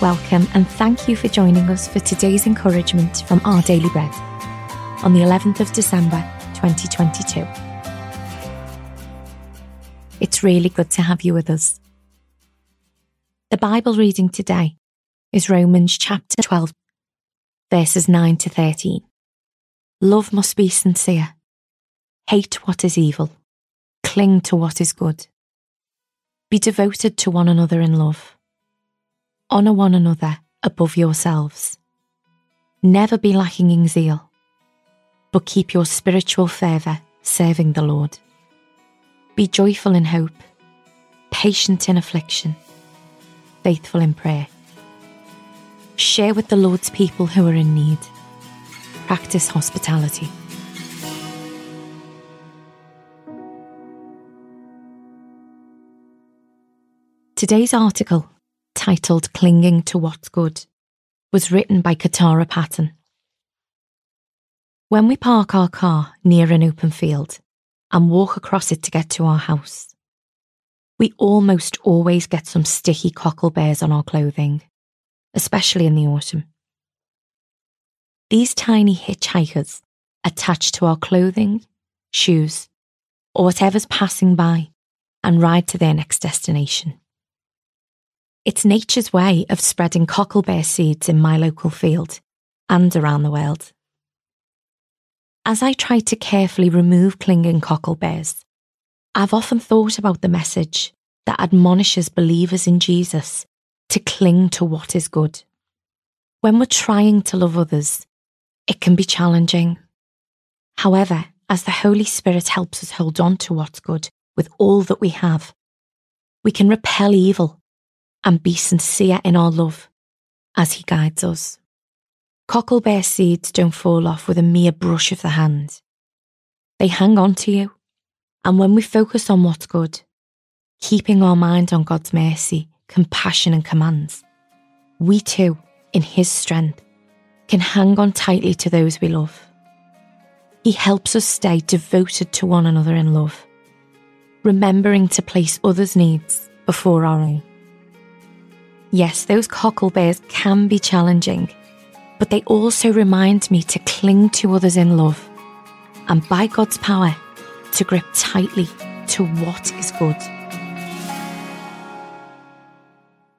welcome, and thank you for joining us for today's encouragement from Our Daily Bread on the 11th of December 2022. It's really good to have you with us. The Bible reading today is Romans chapter 12, verses 9 to 13. Love must be sincere. Hate what is evil. Cling to what is good. Be devoted to one another in love. Honour one another above yourselves. Never be lacking in zeal, but keep your spiritual fervour serving the Lord. Be joyful in hope, patient in affliction, faithful in prayer. Share with the Lord's people who are in need. Practice hospitality. Today's article, titled Clinging to What's Good, was written by Katara Patton. When we park our car near an open field and walk across it to get to our house, we almost always get some sticky cockleburs on our clothing, especially in the autumn. These tiny hitchhikers attach to our clothing, shoes, or whatever's passing by and ride to their next destination. It's nature's way of spreading cocklebur seeds in my local field and around the world. As I try to carefully remove clinging cockleburs, I've often thought about the message that admonishes believers in Jesus to cling to what is good. When we're trying to love others, it can be challenging. However, as the Holy Spirit helps us hold on to what's good with all that we have, we can repel evil and be sincere in our love as He guides us. Cocklebur seeds don't fall off with a mere brush of the hand. They hang on to you, and when we focus on what's good, keeping our mind on God's mercy, compassion, and commands, we too, in His strength, can hang on tightly to those we love. He helps us stay devoted to one another in love, remembering to place others' needs before our own. Yes, those cockleburs can be challenging, but they also remind me to cling to others in love and by God's power to grip tightly to what is good.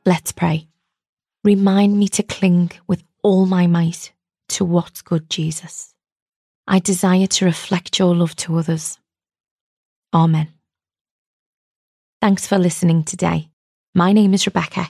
Let's pray. Remind me to cling with all my might to what's good, Jesus. I desire to reflect your love to others. Amen. Thanks for listening today. My name is Rebecca